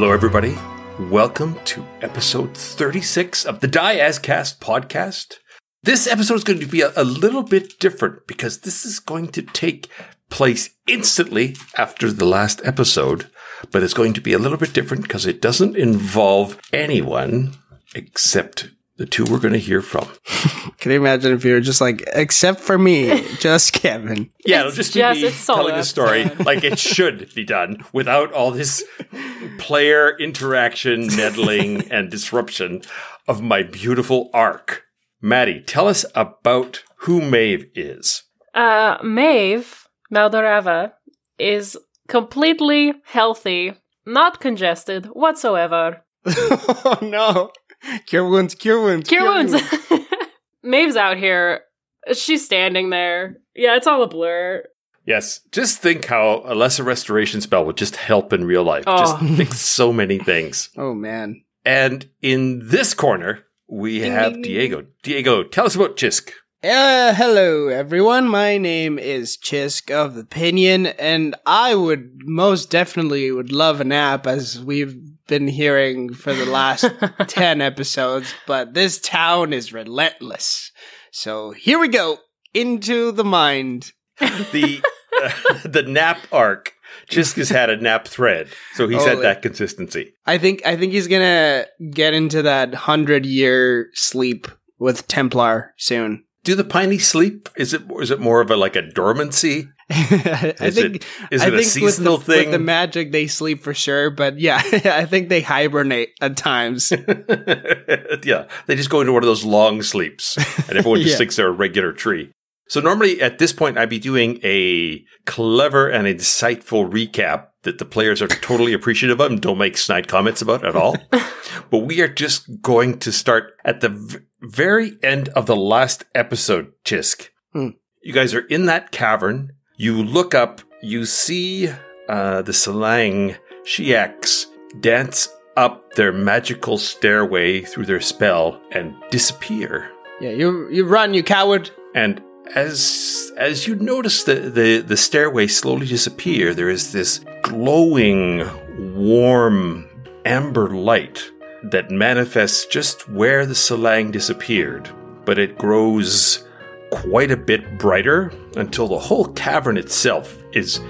Hello, everybody. Welcome to episode 36 of the Die As Cast podcast. This episode is going to be a, a little bit different because this is going to take place instantly after the last episode, but it's going to be a little bit different because it doesn't involve anyone except the two we're going to hear from. Can you imagine if you were just like, except for me, just Kevin? Yeah, it'll It's just, just- be me telling the story like it should be done without all this player interaction, meddling, and disruption of my beautiful arc. Maddie, tell us about who Maeve is. Uh, Maeve Maldorava is completely healthy, not congested whatsoever. oh no. Cure wounds, cure wounds. Cure wounds. Maeve's out here. She's standing there. Yeah, it's all a blur. Yes, just think how a lesser restoration spell would just help in real life. Oh. Just fix so many things. Oh man. And in this corner, we Ding, have ding, ding. Diego. Diego, tell us about Xisk. Uh, hello everyone. My name is Xisk of the Pinion, and I would most definitely would love a nap as we've been hearing for the last 10 episodes, but this town is relentless. So here we go into the mind. the uh, the nap arc. Xisk has had a nap thread, so he's Oh, had that consistency. I think I think he's gonna get into that hundred year sleep with Templar soon. Do the piney sleep? Is it is it more of a like a dormancy? I Is think it is I it a seasonal with the, thing? With the magic, they sleep for sure, but yeah, I think they hibernate at times. yeah, they just go into one of those long sleeps, and everyone just Yeah. thinks they're a regular tree. So normally at this point, I'd be doing a clever and insightful recap that the players are totally appreciative of and don't make snide comments about at all. but we are just going to start at the very end of the last episode, Xisk. Hmm. You guys are in that cavern. You look up, you see uh, the Selang Xiax dance up their magical stairway through their spell and disappear. yeah, you you run, you coward. And as as you notice the, the, the stairway slowly disappear, there is this glowing, warm amber light that manifests just where the Selang disappeared. But it grows quite a bit brighter until the whole cavern itself is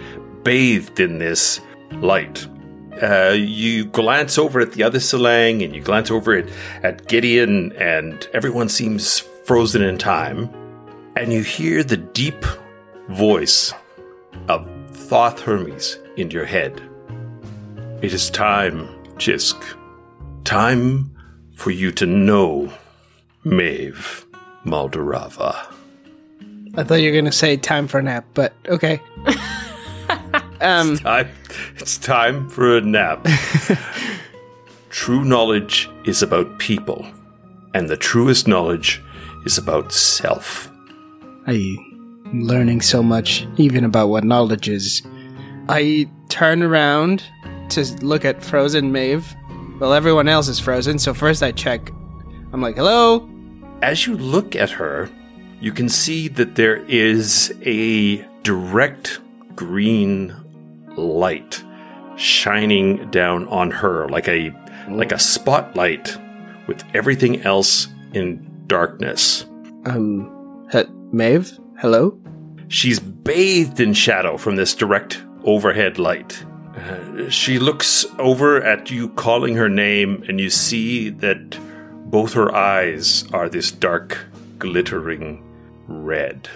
bathed in this light. Uh, you glance over at the other Selang and you glance over at, at Gideon, and everyone seems frozen in time. And you hear the deep voice of Thoth Hermes in your head. It is time, Xisk. Time for you to know Maeve Maldorava. I thought you were gonna say time for a nap, but okay. um, Time, it's time for a nap. True knowledge is about people, and the truest knowledge is about self. I'm learning so much, even about what knowledge is. I turn around to look at frozen Maeve. Well, everyone else is frozen, so first I check. I'm like, hello? As you look at her, you can see that there is a direct green light shining down on her like a like a spotlight with everything else in darkness. Um, he- Maeve? Hello? She's bathed in shadow from this direct overhead light. Uh, she looks over at you, calling her name, and you see that both her eyes are this dark, glittering red.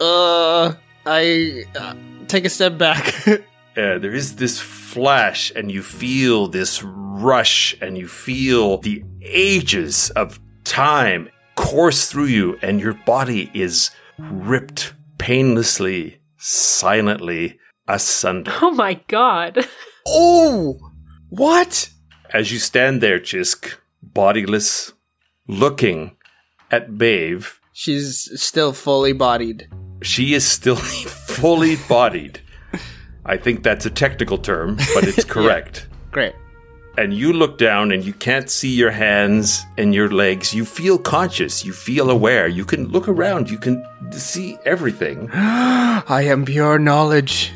Uh, I. Uh, take a step back. uh, there is this flash, and you feel this rush, and you feel the ages of time course through you, and your body is ripped painlessly, silently asunder. Oh my god. oh, what? As you stand there, Xisk, bodiless, looking at Maeve, She's still fully bodied. she is still fully bodied. I think that's a technical term, but it's correct. Great. and you look down and you can't see your hands and your legs. You feel conscious. You feel aware. You can look around. You can see everything. I am pure knowledge.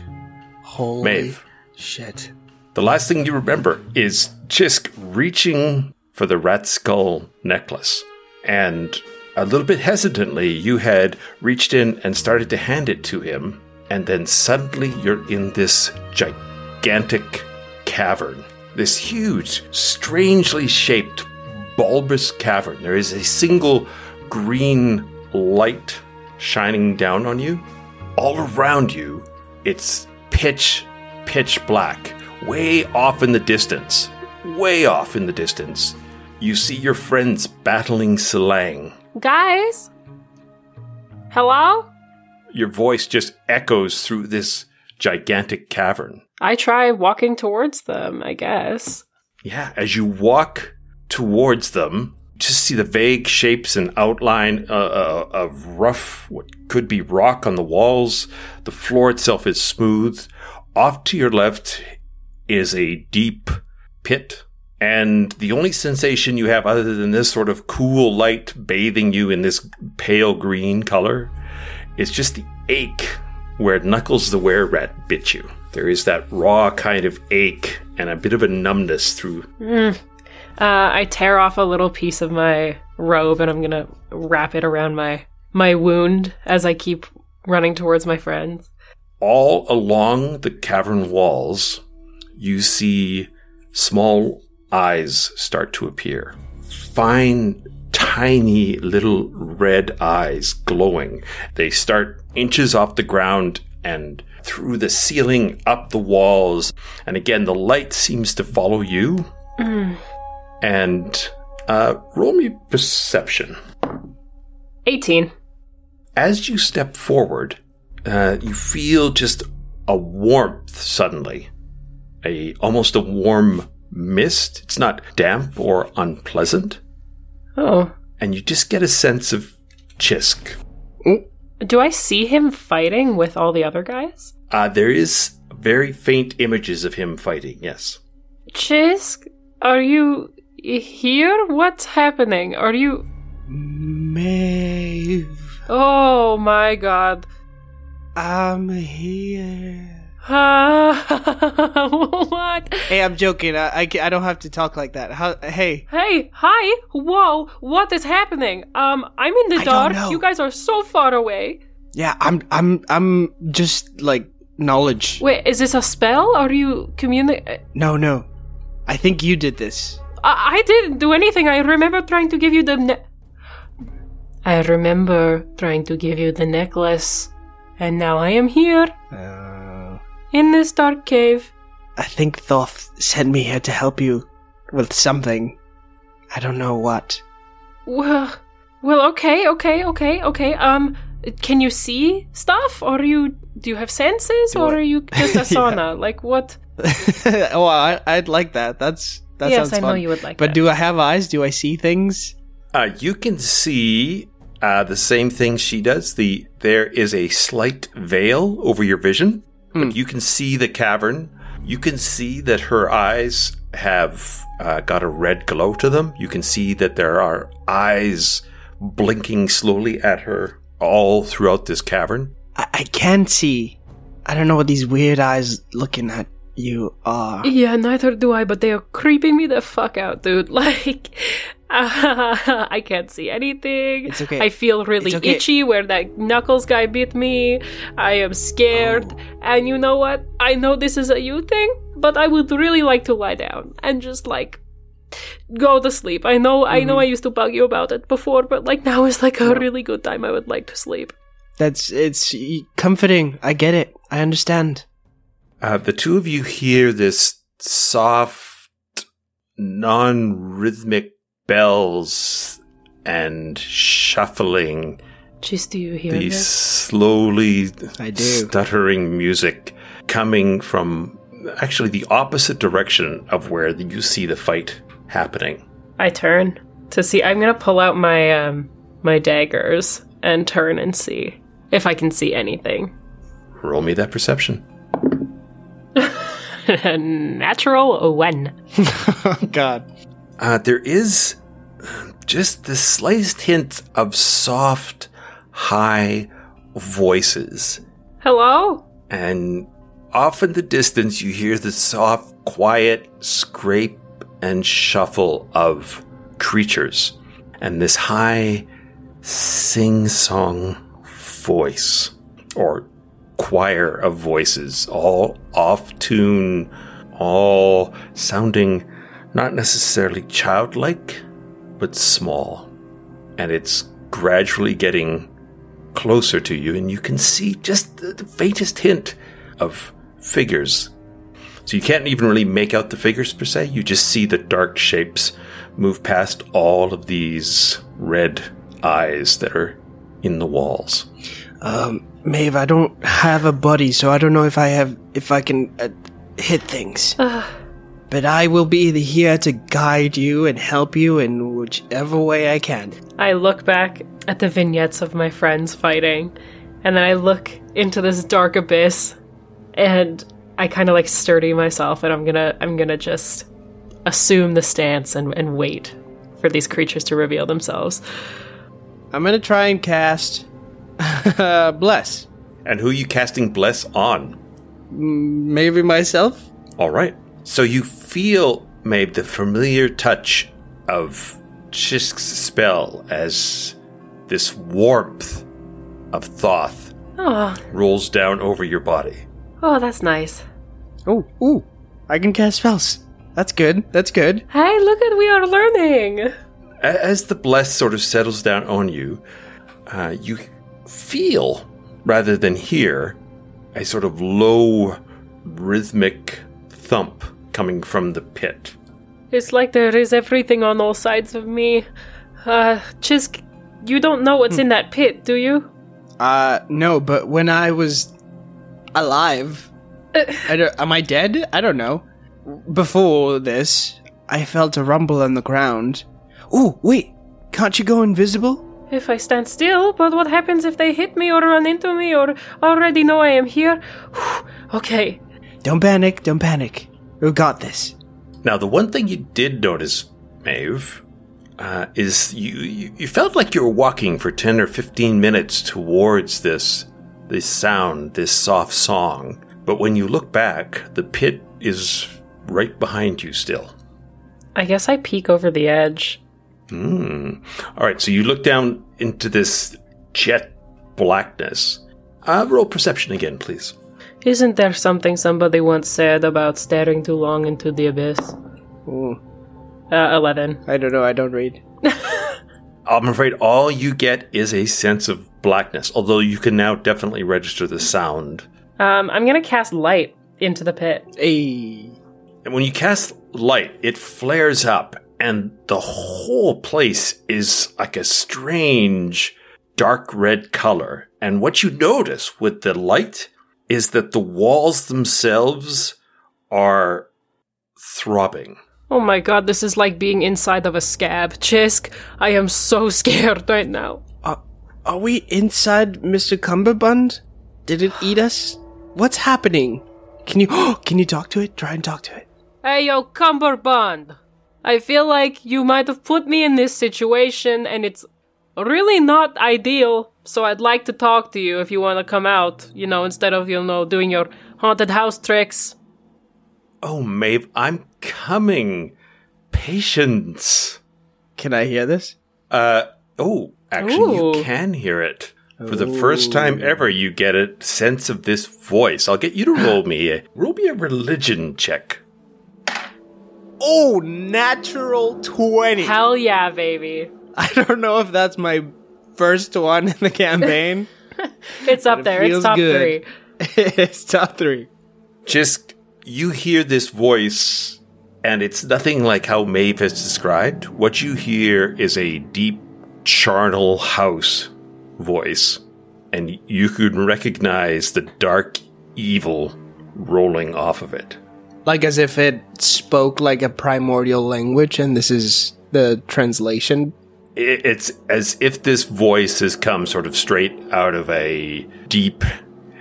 Holy Maeve. shit. The last thing you remember is Xisk reaching for the rat skull necklace. And a little bit hesitantly, you had reached in and started to hand it to him. And then suddenly you're in this gigantic cavern. This huge, strangely shaped, bulbous cavern. There is a single green light shining down on you. All around you, it's pitch, pitch black. Way off in the distance, way off in the distance, you see your friends battling Selang. Guys? Hello? Your voice just echoes through this gigantic cavern. I try walking towards them, I guess. Yeah, as you walk towards them, just see the vague shapes and outline uh, uh, of rough, what could be rock on the walls. The floor itself is smooth. Off to your left is a deep pit. And the only sensation you have, other than this sort of cool light bathing you in this pale green color, is just the ache where Knuckles the Were Rat bit you. There is that raw kind of ache and a bit of a numbness through Uh, I tear off a little piece of my robe and I'm gonna wrap it around my my wound as I keep running towards my friends. all along the cavern walls, you see small eyes start to appear. Fine, tiny little red eyes glowing. They start inches off the ground and through the ceiling, up the walls. And again, the light seems to follow you. And uh, roll me perception. 18. as you step forward, uh, you feel just a warmth suddenly, a almost a warm mist. It's not damp or unpleasant, Oh. and you just get a sense of Xisk. Do I see him fighting with all the other guys? Uh, there is very faint images of him fighting. Yes, Xisk, are you here? What's happening? Are you. Maeve, Oh my god. I'm here. what? Hey, I'm joking. I, I, I don't have to talk like that. How? Hey, Hey, hi, whoa, what is happening? Um, I'm in the I dark. You guys are so far away. yeah, I'm I'm I'm just like knowledge. Wait, is this a spell? Are you communi- No, no. I think you did this. I-, I didn't do anything. I remember trying to give you the ne- I remember trying to give you the necklace. And now I am here Uh, in this dark cave. I think Thoth sent me here to help you with something. I don't know what. Well, well, okay, okay, okay, okay. Um, can you see stuff, or you do you have senses, Do or I- are you just a Yeah. sauna? Like what? oh, I, I'd like that. That's that yes, sounds I know you would like But that. do I have eyes? Do I see things? uh, you can see uh, the same thing she does. The there is a slight veil over your vision, but you can see the cavern. You can see that her eyes have uh, got a red glow to them. You can see that there are eyes blinking slowly at her all throughout this cavern. I, I can see. I don't know what these weird eyes looking at you are. Yeah, neither do I, but they are creeping me the fuck out, dude. Like, I can't see anything. It's okay. I feel really okay. itchy where that Knuckles guy bit me. I am scared. And you know what? I know this is a you thing, but I would really like to lie down and just like go to sleep. I know I Mm-hmm. know I used to bug you about it before, but like now is like a really good time I would like to sleep. That's it's comforting. I get it. I understand. Uh, the two of you hear this soft, non-rhythmic bells and shuffling. Jeez, do you hear These this? slowly I do. stuttering music coming from actually the opposite direction of where you see the fight happening. I turn to see. I'm gonna pull out my um my daggers and turn and see if I can see anything. Roll me that perception. Natural one. Oh God. Uh, there is just the slightest hint of soft, high voices. Hello. And off in the distance, you hear the soft, quiet scrape and shuffle of creatures. And this high, sing song voice, or choir of voices, all off tune, all sounding not necessarily childlike, but small. And it's gradually getting closer to you, and you can see just the, faintest hint of figures. So you can't even really make out the figures per se, you just see the dark shapes move past all of these red eyes that are in the walls. Um, Maeve, I don't have a buddy, so I don't know if I have if I can uh, hit things. but I will be here to guide you and help you in whichever way I can. I look back at the vignettes of my friends fighting, and then I look into this dark abyss, and I kind of like sturdy myself, and I'm gonna I'm gonna just assume the stance and, and wait for these creatures to reveal themselves. I'm gonna try and cast bless. And who are you casting Bless on? Maybe myself. All right. So you feel, Maeve, the familiar touch of Xisk's spell as this warmth of Thoth Oh, rolls down over your body. oh, that's nice. Oh, ooh, I can cast spells. That's good. That's good. Hey, look at we are learning. As the bless sort of settles down on you, uh, you feel, rather than hear, a sort of low, rhythmic thump coming from the pit. It's like there is everything on all sides of me. Uh, Xisk, you don't know what's in that pit, do you? Uh, no, but when I was alive, I don't, am I dead? I don't know. Before this, I felt a rumble on the ground. Ooh, wait, can't you go invisible? If I stand still, but what happens if they hit me or run into me or already know I am here? Whew, okay. Don't panic, don't panic. We got this. Now, the one thing you did notice, Maeve, uh, is you, you you felt like you were walking for ten or fifteen minutes towards this this sound, this soft song. But when you look back, the pit is right behind you still. I guess I peek over the edge. Hmm. All right, so you look down into this jet blackness. Uh, roll perception again, please. Isn't there something somebody once said about staring too long into the abyss? Ooh, Uh, 11. I don't know, I don't read. I'm afraid all you get is a sense of blackness, although you can now definitely register the sound. Um, I'm gonna cast light into the pit. Hey. And when you cast light, it flares up, and the whole place is like a strange dark red color. And what you notice with the light is that the walls themselves are throbbing. Oh my god, this is like being inside of a scab. Xisk, I am so scared right now. Are, are we inside Mr. Cumberbund? Did it eat us? What's happening? Can you can you talk to it? Try and talk to it. Hey yo, Cumberbund! I feel like you might have put me in this situation and it's really not ideal, so I'd like to talk to you if you want to come out, you know, instead of, you know, doing your haunted house tricks. Oh, Maeve, I'm coming. Patience. Can I hear this? Uh, oh, actually, Ooh. you can hear it. For the first time ever, you get a sense of this voice. I'll get you to roll me a roll me a religion check. Oh, natural 20. Hell yeah, baby. I don't know if that's my first one in the campaign. It's up there. It's top good. three. it's top three. Just you hear this voice, and it's nothing like how Maeve has described. What you hear is a deep charnel house voice, and you can recognize the dark evil rolling off of it. Like as if it spoke like a primordial language, and this is the translation. It's as if this voice has come sort of straight out of a deep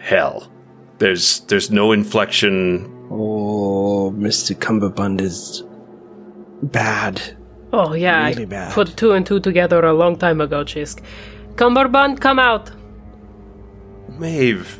hell. There's there's no inflection. Oh, Mr. Cumberbund is bad. Oh yeah, Really I bad. put two and two together a long time ago, Xisk. Cumberbund, come out. Maeve,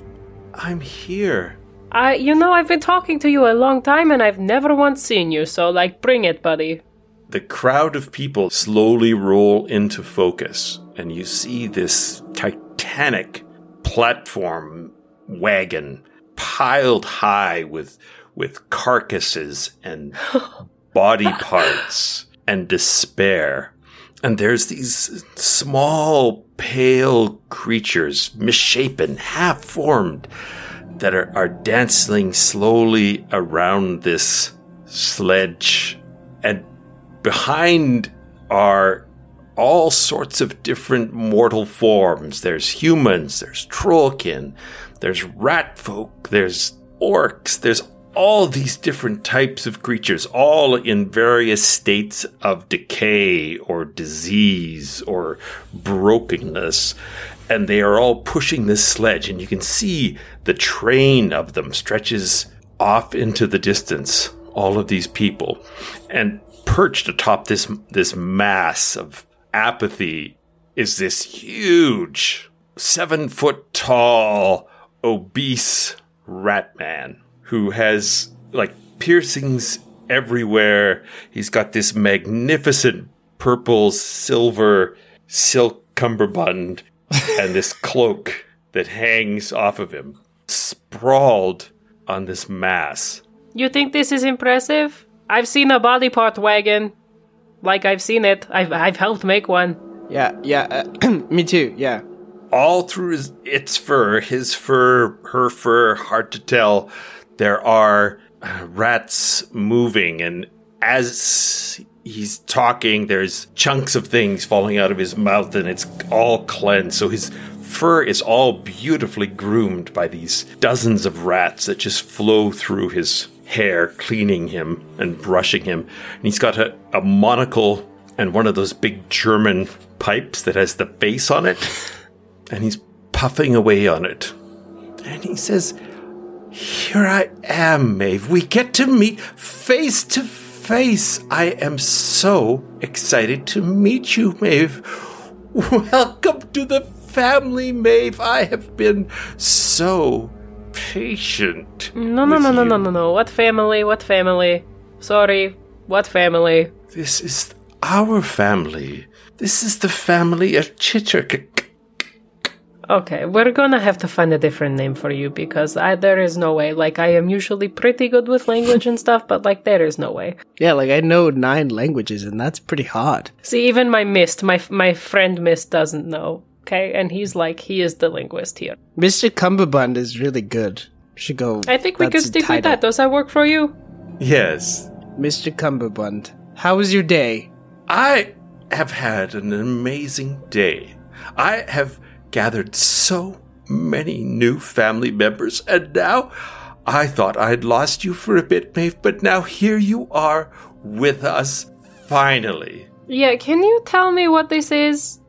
I'm here. I, you know, I've been talking to you a long time and I've never once seen you. So, like, bring it, buddy. The crowd of people slowly roll into focus, and you see this titanic platform wagon piled high with with carcasses and body parts and despair. And there's these small, pale creatures, misshapen, half formed, that are, are dancing slowly around this sledge. And behind are all sorts of different mortal forms. There's humans, there's trollkin, there's rat folk, there's orcs, there's all these different types of creatures, all in various states of decay or disease or brokenness. And they are all pushing this sledge, and you can see the train of them stretches off into the distance. All of these people, and perched atop this this mass of apathy is this huge, seven foot tall, obese rat man who has like piercings everywhere. He's got this magnificent purple silver silk cummerbund and this cloak that hangs off of him, sprawled on this mass. You think this is impressive? I've seen a body part wagon. Like, I've seen it. I've, I've helped make one. Yeah, yeah. Uh, me too. Yeah. all through his, its fur, his fur, her fur, hard to tell. There are uh, rats moving, and as he's talking, there's chunks of things falling out of his mouth, and it's all cleansed. So his fur is all beautifully groomed by these dozens of rats that just flow through his hair, cleaning him and brushing him. And he's got a, a monocle and one of those big German pipes that has the face on it and he's puffing away on it. And he says, Here I am, Maeve. We get to meet face to face. I am so excited to meet you, Maeve. Welcome to the family, Maeve. I have been so patient. No, no, no, no, no, no, no. What family? What family? Sorry. What family? This is our family. This is the family of Chitterk. Okay, we're gonna have to find a different name for you because I, there is no way. Like, I am usually pretty good with language and stuff, but like, there is no way. Yeah, like I know nine languages, and that's pretty hard. See, even my Mist, my my friend Mist doesn't know. Okay, and he's like, he is the linguist here. Mr. Cumberbund is really good. Should go. I think we could that's the stick with that. Does that work for you? Yes, Mr. Cumberbund, how was your day? I have had an amazing day. I have gathered so many new family members, and now I thought I'd lost you for a bit, Maeve, but now here you are with us finally. Yeah, can you tell me what this is?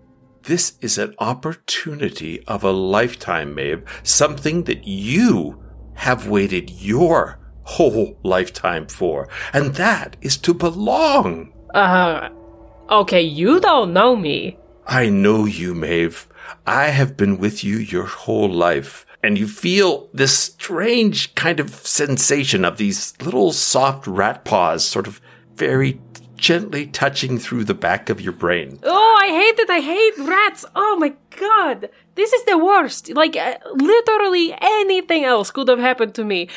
This is an opportunity of a lifetime, Maeve. Something that you have waited your whole lifetime for. And that is to belong. Uh, okay, you don't know me. I know you, Maeve. I have been with you your whole life. And you feel this strange kind of sensation of these little soft rat paws sort of very gently touching through the back of your brain. Oh, I hate it. I hate rats. Oh my god. This is the worst. Like, uh, literally anything else could have happened to me.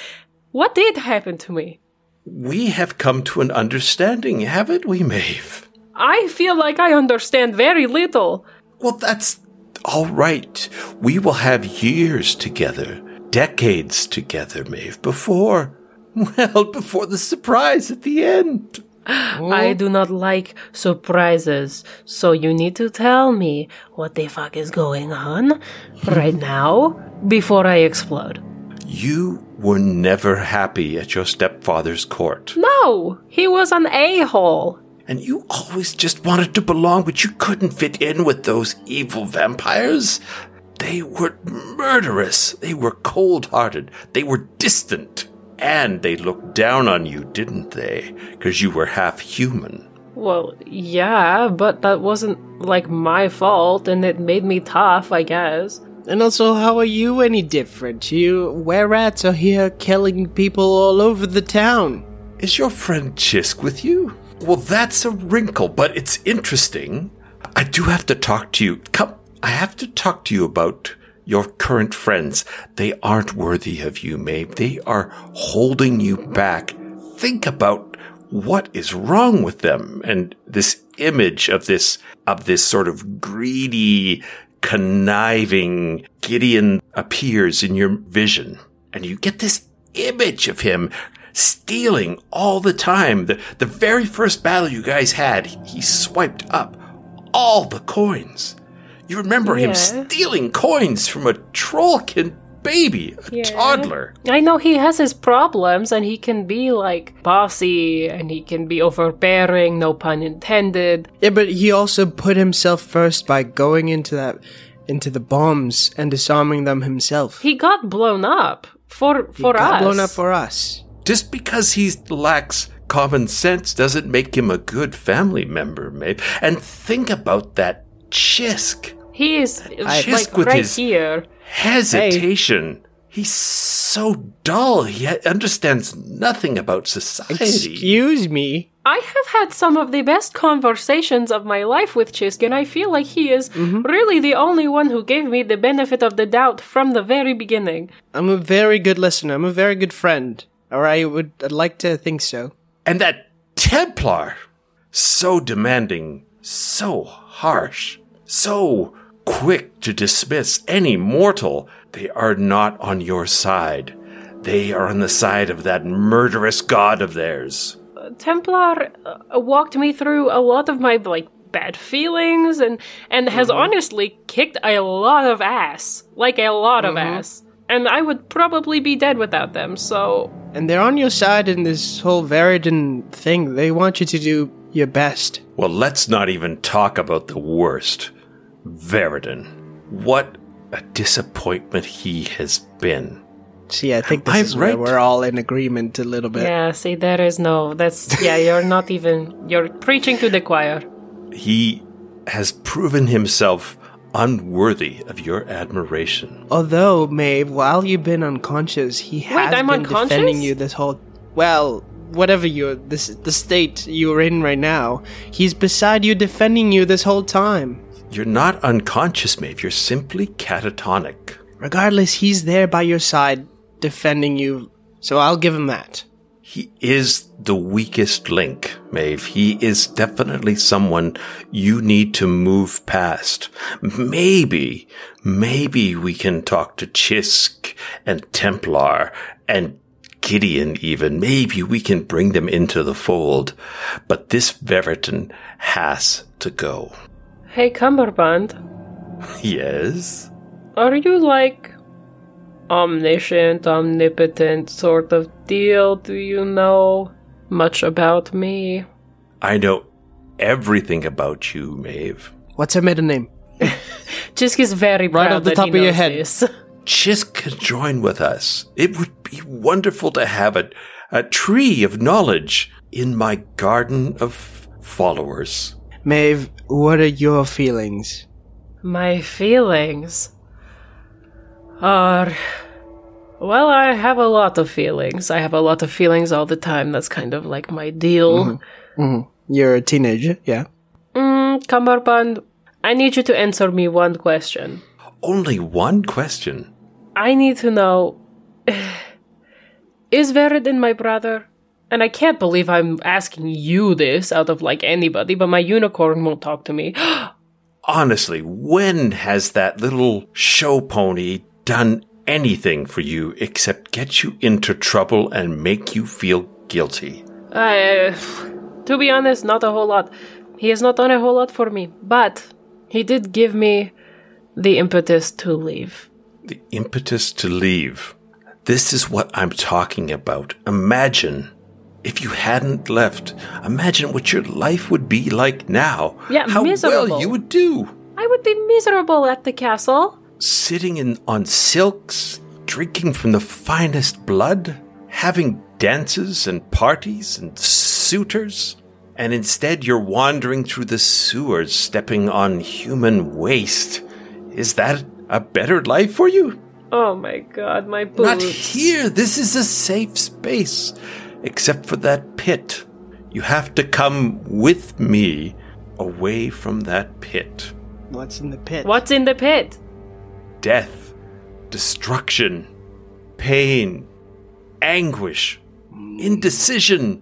What did happen to me? We have come to an understanding, haven't we, Maeve? I feel like I understand very little. Well, that's all right. We will have years together, decades together, Maeve, before, well, before the surprise at the end. I do not like surprises, so you need to tell me what the fuck is going on right now before I explode. You were never happy at your stepfather's court, No, he was an a hole. And you always just wanted to belong, but you couldn't fit in with those evil vampires. They were murderous, they were cold hearted, they were distant, and they looked down on you, didn't they? Because you were half human. Well, yeah, but that wasn't like my fault, and it made me tough, I guess. And also, how are you any different? You were rats are here killing people all over the town. Is your friend Xisk with you? Well, that's a wrinkle, but it's interesting. I do have to talk to you. Come, I have to talk to you about your current friends. They aren't worthy of you, Maeve. They are holding you back. Think about what is wrong with them and this image of this, of this sort of greedy, conniving Gideon appears in your vision and you get this image of him stealing all the time. The, the very first battle you guys had, he swiped up all the coins. You remember him stealing coins from a trollkin baby, a Yeah. toddler. I know he has his problems, and he can be like bossy, and he can be overbearing, no pun intended. Yeah, but he also put himself first by going into that into the bombs and disarming them himself. He got blown up for for us. He got us. blown up for us. Just because he lacks common sense doesn't make him a good family member, Maeve. And think about that Xisk. he is Xisk like with right his- here. hesitation. He's so dull. He understands nothing about society. Excuse me. I have had some of the best conversations of my life with Xisk, and I feel like he is Mm-hmm. really the only one who gave me the benefit of the doubt from the very beginning. I'm a very good listener. I'm a very good friend. Or I would I'd like to think so. and that Templar, so demanding, so harsh, so quick to dismiss any mortal. They are not on your side. They are on the side of that murderous god of theirs. Templar uh, walked me through a lot of my like bad feelings and and has Mm-hmm. honestly kicked a lot of ass, like a lot of Mm-hmm. ass. And I would probably be dead without them. So And they're on your side in this whole Veridon thing. They want you to do your best. Well, let's not even talk about the worst. Veridon. What a disappointment he has been. See, I think this I'm is where we're all in agreement a little bit. yeah, see, there is no. That's yeah. You're not even. You're preaching to the choir. He has proven himself unworthy of your admiration. Although, Maeve, while you've been unconscious, he has I'm been unconscious? defending you this whole. Well, whatever you're, this the state you're in right now, he's beside you, defending you this whole time. You're not unconscious, Maeve. You're simply catatonic. Regardless, he's there by your side, defending you. So I'll give him that. He is the weakest link, Maeve. He is definitely someone you need to move past. Maybe, maybe we can talk to Xisk and Templar and Gideon even. Maybe we can bring them into the fold. But this Veridon has to go. Hey, Cumberbund, Yes? are you like omniscient, omnipotent sort of deal? Do you know much about me? I know everything about you, Maeve. What's her middle name? Xisk is very proud Right off the that top he of your head. this. Xisk can join with us. It would be wonderful to have a, a tree of knowledge in my garden of followers. Maeve, what are your feelings? My feelings are. Well, I have a lot of feelings. I have a lot of feelings all the time. That's kind of like my deal. Mm-hmm. Mm-hmm. You're a teenager, yeah. Mm, Cumberbund, I need you to answer me one question. Only one question. I need to know Is Veridon my brother? And I can't believe I'm asking you this out of like anybody, but my unicorn won't talk to me. honestly, when has that little show pony done anything for you except get you into trouble and make you feel guilty? Uh, to be honest, not a whole lot. He has not done a whole lot for me, but he did give me the impetus to leave. The impetus to leave. This is what I'm talking about. Imagine if you hadn't left. Imagine what your life would be like now. Yeah, How miserable. well you would do. I would be miserable at the castle. Sitting in on silks, drinking from the finest blood, having dances and parties and suitors. And instead you're wandering through the sewers, stepping on human waste. Is that a better life for you? Oh my god, my boots. Not here. This is a safe space. Except for that pit. You have to come with me away from that pit. What's in the pit? What's in the pit? Death, destruction, pain, anguish, indecision,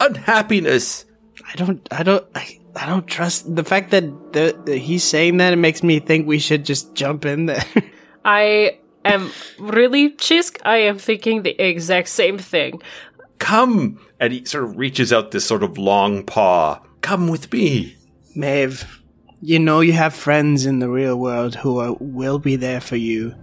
unhappiness. I don't. I don't. I, I don't trust the fact that the, that he's saying that. It makes me think we should just jump in there. I am really Xisk. I am thinking the exact same thing. Come! And he sort of reaches out this sort of long paw. Come with me. Maeve, you know you have friends in the real world who are, will be there for you.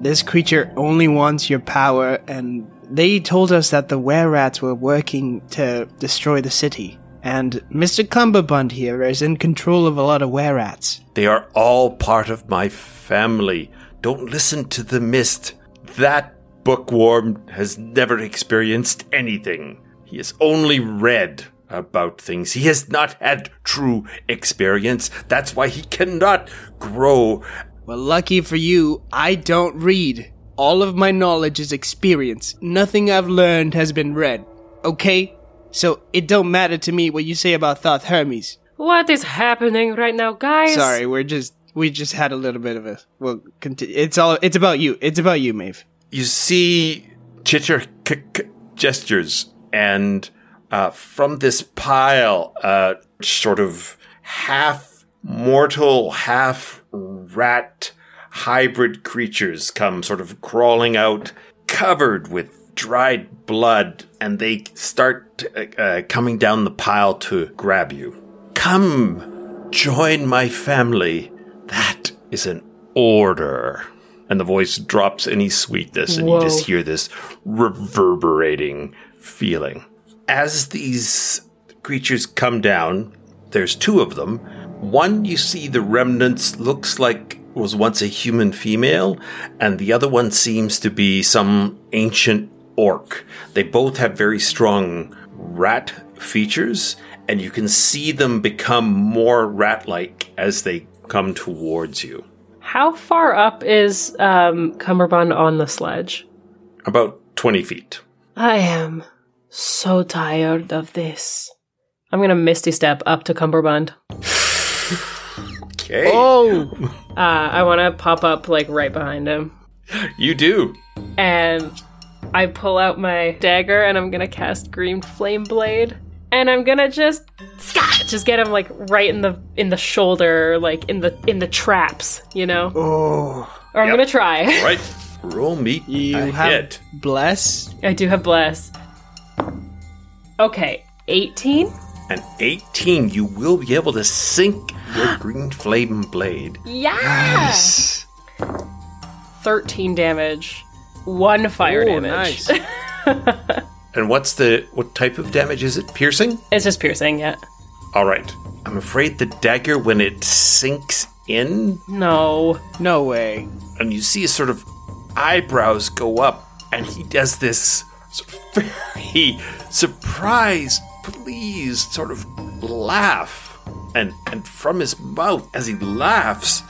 This creature only wants your power, and they told us that the were rats were working to destroy the city. And Mr. Cumberbund here is in control of a lot of were rats. They are all part of my family. Don't listen to the mist. That bookworm has never experienced anything. He has only read about things. He has not had true experience. That's why he cannot grow. Well, lucky for you, I don't read. All of my knowledge is experience. Nothing I've learned has been read. Okay? So it don't matter to me what you say about Thoth Hermes. What is happening right now, guys? Sorry, we're just we just had a little bit of a well. Conti- it's all it's about you. It's about you, Maeve. You see chitter k- k- gestures, and uh, from this pile, uh, sort of half mortal, half rat hybrid creatures come sort of crawling out, covered with dried blood, and they start uh, uh, coming down the pile to grab you. Come, join my family. That is an order. And the voice drops any sweetness, and Whoa. you just hear this reverberating feeling. As these creatures come down, there's two of them. One you see the remnants looks like was once a human female, and the other one seems to be some ancient orc. They both have very strong rat features, and you can see them become more rat like as they come towards you. How far up is um, Cumberbund on the sledge? About 20 feet. I am so tired of this. I'm gonna misty step up to Cumberbund. Okay. Oh, Uh, I want to pop up like right behind him, You do. and I pull out my dagger and I'm gonna cast Green Flame Blade, and I'm gonna just just get him like right in the in the shoulder, like in the in the traps, you know. oh, Or I'm Yep. gonna try. Right. Roll me you a have hit. bless. I do have bless. Okay, 18. An 18, you will be able to sink your green flame blade. Yeah. 13 damage. One fire Oh, damage. nice. And what's the what type of damage is it? Piercing? It's just piercing, yeah. All right. I'm afraid the dagger when it sinks in No. No way. and you see his sort of eyebrows go up and he does this sort of very surprised, pleased sort of laugh. And and from his mouth as he laughs,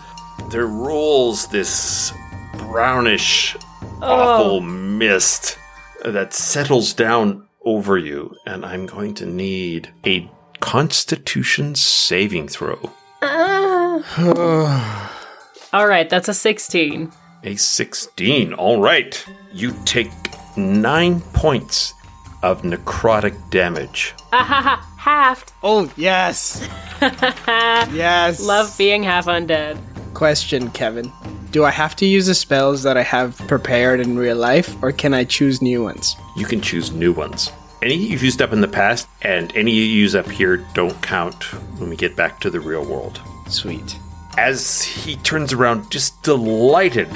there rolls this brownish oh. awful mist that settles down over you and I'm going to need a constitution saving throw. Uh. All right, that's a 16. A 16. All right. You take nine points of necrotic damage. Ahaha, halved. Oh, yes. yes. Love being half undead. Question, Kevin. Do I have to use the spells that I have prepared in real life, or can I choose new ones? You can choose new ones. Any you've used up in the past, and any you use up here don't count when we get back to the real world. Sweet. As he turns around, just delighted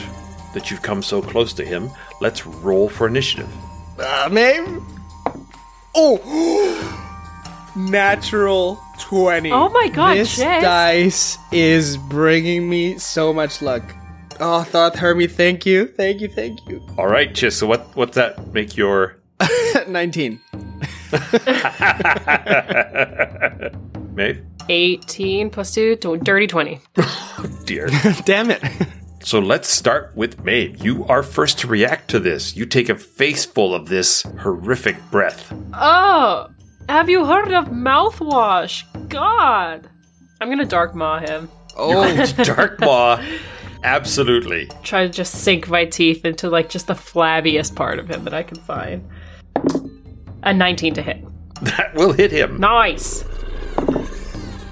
that you've come so close to him, let's roll for initiative. Uh, Maeve? Oh! Natural 20. Oh my god, This Chase. dice is bringing me so much luck. Oh, Thoth Hermes, thank you. Thank you, thank you. All right, Xisk. So what? What's that make your 19. Maeve? 18 plus 2, to dirty 20. Oh Dear. Damn it. So let's start with Maeve. You are first to react to this. You take a face full of this horrific breath. Oh, have you heard of mouthwash? God. I'm gonna dark maw him. Oh, Dark Maw. Absolutely. Try to just sink my teeth into like just the flabbiest part of him that I can find. A 19 to hit. That will hit him. Nice.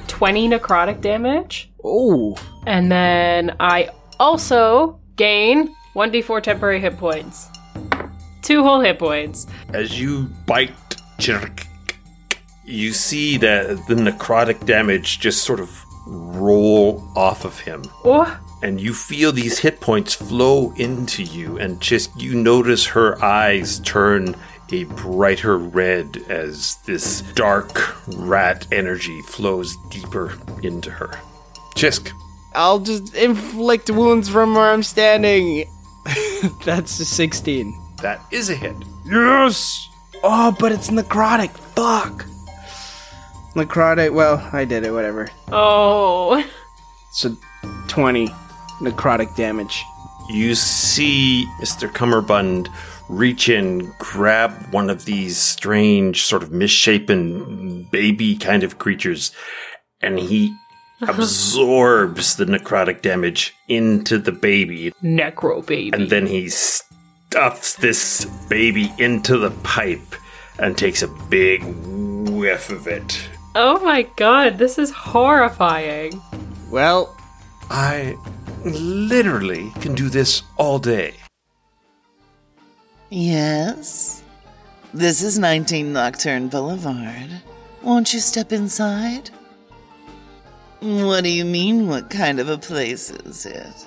20 necrotic damage. oh. And then I also gain 1d4 temporary hit points. Two whole hit points. As you bite, Xisk, you see that the necrotic damage just sort of roll off of him. Oh, and you feel these hit points flow into you and just you notice her eyes turn a brighter red as this dark rat energy flows deeper into her Xisk I'll just inflict wounds from where I'm standing. That's a 16. that is a hit Yes! Oh, but it's necrotic. Fuck. Necrotic, well, I did it, whatever. oh. So 20 necrotic damage. you see mr cummerbund reach in grab one of these strange sort of misshapen baby kind of creatures and he absorbs the necrotic damage into the baby Necro baby. and then he stuffs this baby into the pipe and takes a big whiff of it. oh my god, this is horrifying. Well, I literally can do this all day. Yes. This is 19 Nocturne Boulevard. Won't you step inside? What do you mean, what kind of a place is it?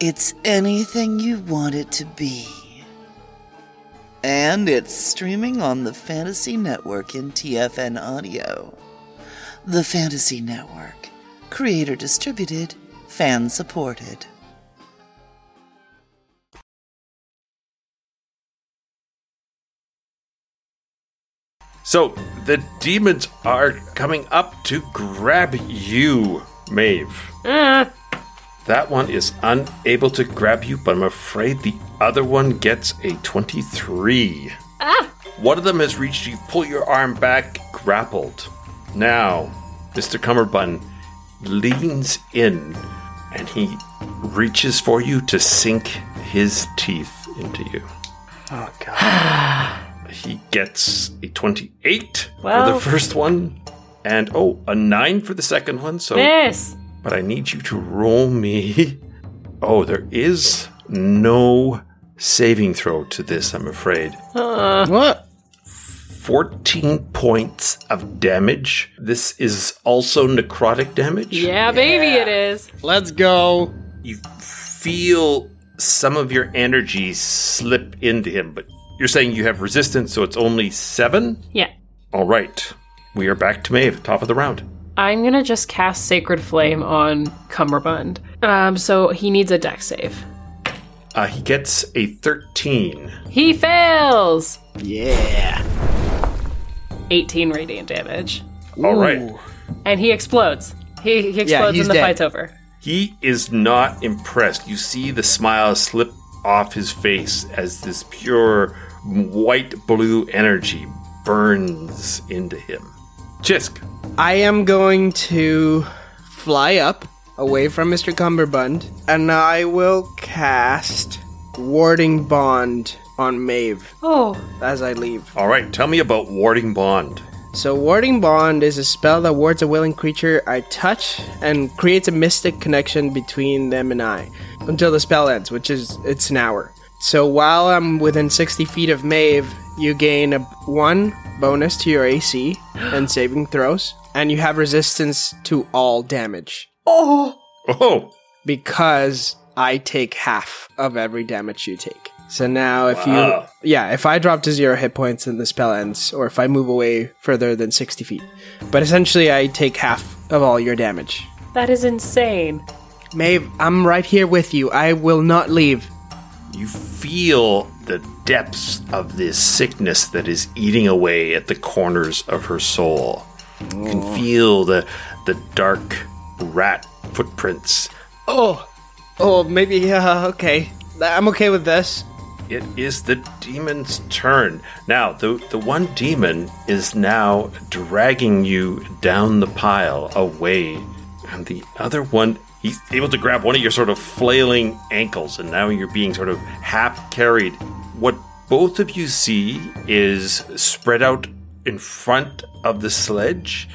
It's anything you want it to be. And it's streaming on the Fantasy Network in TFN Audio. The Fantasy Network. Creator distributed, fan supported. So the demons are coming up to grab you, Maeve. Ah, That one is unable to grab you, but I'm afraid the other one gets a 23. ah. One of them has reached you, pull your arm back, grappled. Now, Mr. Cummerbund leans in and he reaches for you to sink his teeth into you. oh god. He gets a 28 for the first one, and oh, a 9 for the second one. So, Miss. but I need you to roll me. Oh, there is no saving throw to this, I'm afraid. Uh. what? 14 points of damage. This is also necrotic damage. Yeah, baby, it is. Let's go. You feel some of your energy slip into him, but you're saying you have resistance, so it's only seven? Yeah. All right. We are back to Maeve, top of the round. I'm gonna just cast Sacred Flame on Cummerbund. Um, so he needs a deck save. Uh, he gets a 13. He fails! Yeah. 18 radiant damage. All right. And he explodes. He, he explodes he's and the dead. fight's over. He is not impressed. You see the smile slip off his face as this pure white blue energy burns into him. Xisk. I am going to fly up away from Mr. Cummerbund, and I will cast Warding Bond on Maeve Oh, as I leave. All right, tell me about Warding Bond. So, Warding Bond is a spell that wards a willing creature I touch and creates a mystic connection between them and I until the spell ends, which is it's an hour. So, while I'm within 60 feet of Maeve, you gain a one bonus to your AC and saving throws, and you have resistance to all damage Oh, Oh! because I take half of every damage you take. So now, if Wow. you, yeah, if I drop to zero hit points and the spell ends, or if I move away further than 60 feet. But essentially, I take half of all your damage. That is insane. Maeve, I'm right here with you. I will not leave. You feel the depths of this sickness that is eating away at the corners of her soul. You can feel the the dark rat footprints. Oh, oh, maybe, uh, okay. I'm okay with this. It is the demon's turn. Now, the the one demon is now dragging you down the pile away, and the other one he's able to grab one of your sort of flailing ankles, and now you're being sort of half carried. What both of you see is spread out in front of the sledge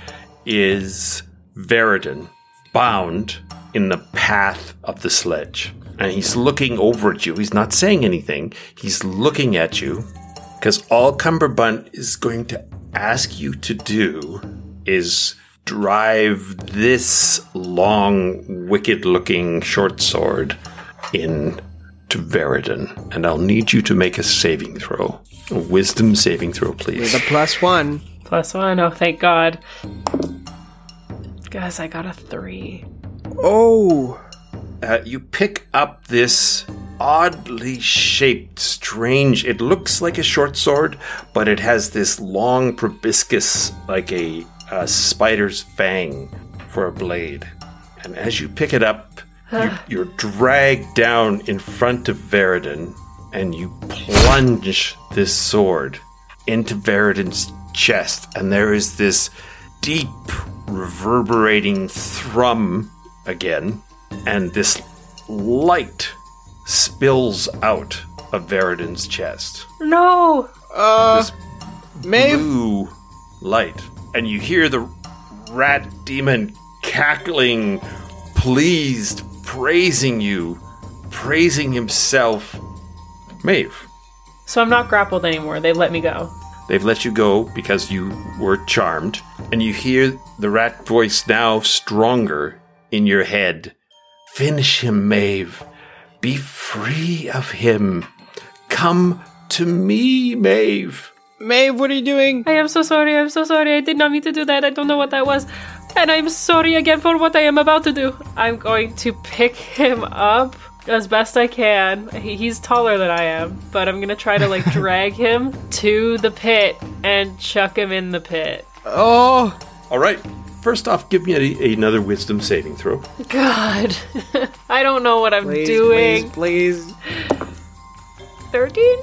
is Veridon, bound in the path of the sledge. And he's looking over at you. He's not saying anything. He's looking at you. Because all Cummerbund is going to ask you to do is drive this long, wicked looking short sword in to Veridon. And I'll need you to make a saving throw. A wisdom saving throw, please. The plus one. Plus one. Oh, thank God. Guys, I got a three. Oh, uh, you pick up this oddly shaped, strange. It looks like a short sword, but it has this long proboscis, like a, a spider's fang, for a blade. And as you pick it up, you, you're dragged down in front of Veridon, and you plunge this sword into Veridon's chest, and there is this deep, reverberating thrum again, and this light spills out of Veridon's chest. No! uh, Maeve. Blue light. And you hear the rat demon cackling, pleased, praising you, praising himself. Maeve, So I'm not grappled anymore. They let me go. they've let you go because you were charmed. And you hear the rat voice now stronger in your head. Finish him, Maeve. Be free of him. Come to me, Maeve. Maeve, what are you doing? I am so sorry. I'm so sorry. I did not mean to do that. I don't know what that was. And I'm sorry again for what I am about to do. I'm going to pick him up as best I can. He's taller than I am, but I'm going to try to like drag him to the pit and chuck him in the pit. Oh, All right. First off, give me a, another wisdom saving throw. God. I don't know what I'm please, doing. please, please. 13?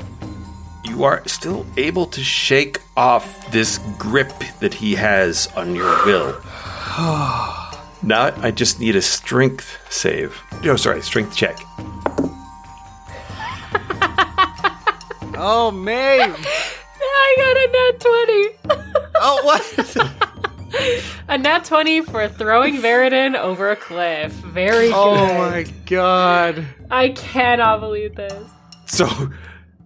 You are still able to shake off this grip that he has on your will. now I just need a strength save. No, sorry, strength check. Oh, Maeve. I got a nat 20. Oh, what? a nat 20 for throwing Veridon over a cliff. Very oh, good. oh my god. I cannot believe this. So,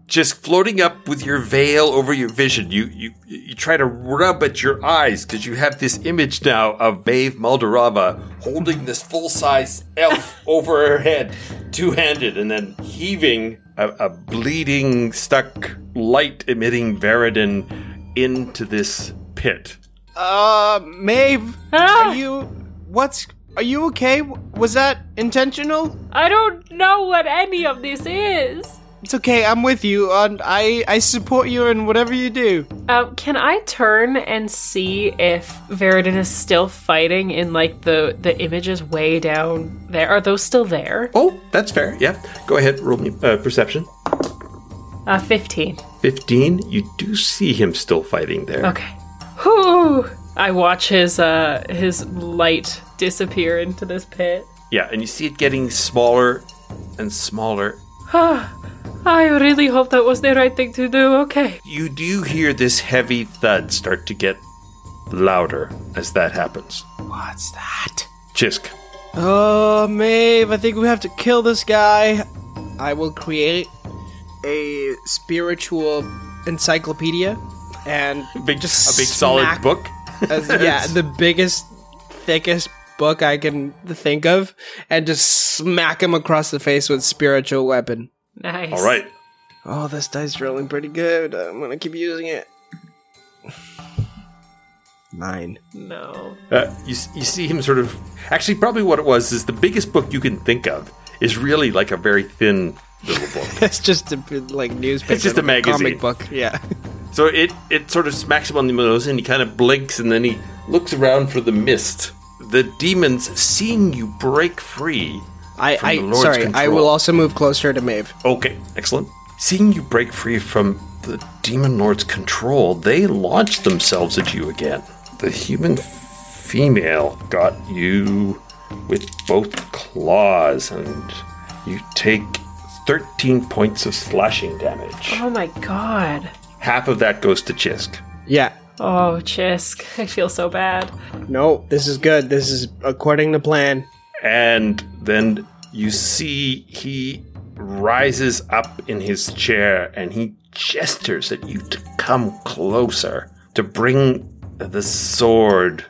just floating up with your veil over your vision, you you you try to rub at your eyes because you have this image now of Maeve Maldorava holding this full size elf over her head, two handed, and then heaving a, a bleeding, stuck, light emitting Veridon into this pit. Uh, Maeve, Ah! are you? What's? Are you okay? Was that intentional? I don't know what any of this is. It's okay. I'm with you, and I I support you in whatever you do. Um, can I turn and see if Veridon is still fighting in like the the images way down there? Are those still there? Oh, that's fair. Yeah. Go ahead, roll me uh, perception. Uh, fifteen. 15. You do see him still fighting there. Okay. Whew. I watch his uh his light disappear into this pit. Yeah, and you see it getting smaller and smaller. I really hope that was the right thing to do. Okay. You do hear this heavy thud start to get louder as that happens. What's that? Xisk. Oh, Maeve, I think we have to kill this guy. I will create a spiritual encyclopedia and Big, just a big solid book. as- yeah, the biggest, thickest book I can think of, and just smack him across the face with spiritual weapon. Nice. All right. Oh, this dice rolling pretty good. I'm gonna keep using it. Nine. No. Uh, you, you see him sort of. Actually, probably what it was is the biggest book you can think of is really like a very thin little book. It's just a bit like newspaper. It's just a magazine. comic book. Yeah. so it, it sort of smacks him on the nose and he kind of blinks and then he looks around for the mist. The demons, seeing you break free. I, From I the Lord's sorry. I will also move closer to Maeve. Okay, excellent. Seeing you break free from the demon lord's control, they launch themselves at you again. The human female got you with both claws, and you take 13 points of slashing damage. Oh my god. Half of that goes to Xisk. Yeah. Oh, Xisk. I feel so bad. No, this is good. This is according to plan. And then you see he rises up in his chair and he gestures at you to come closer, to bring the sword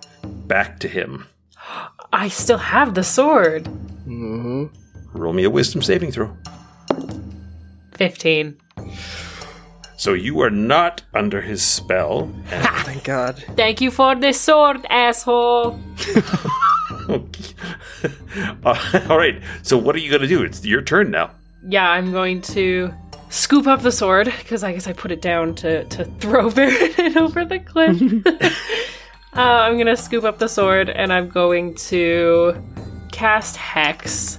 back to him. I still have the sword. Mm-hmm. Roll me a wisdom saving throw. 15. So you are not under his spell. And Thank God. Thank you for the sword, asshole. All right. So what are you going to do? It's your turn now. Yeah, I'm going to scoop up the sword because I guess I put it down to, to throw Baronin over the cliff. uh, I'm going to scoop up the sword and I'm going to cast Hex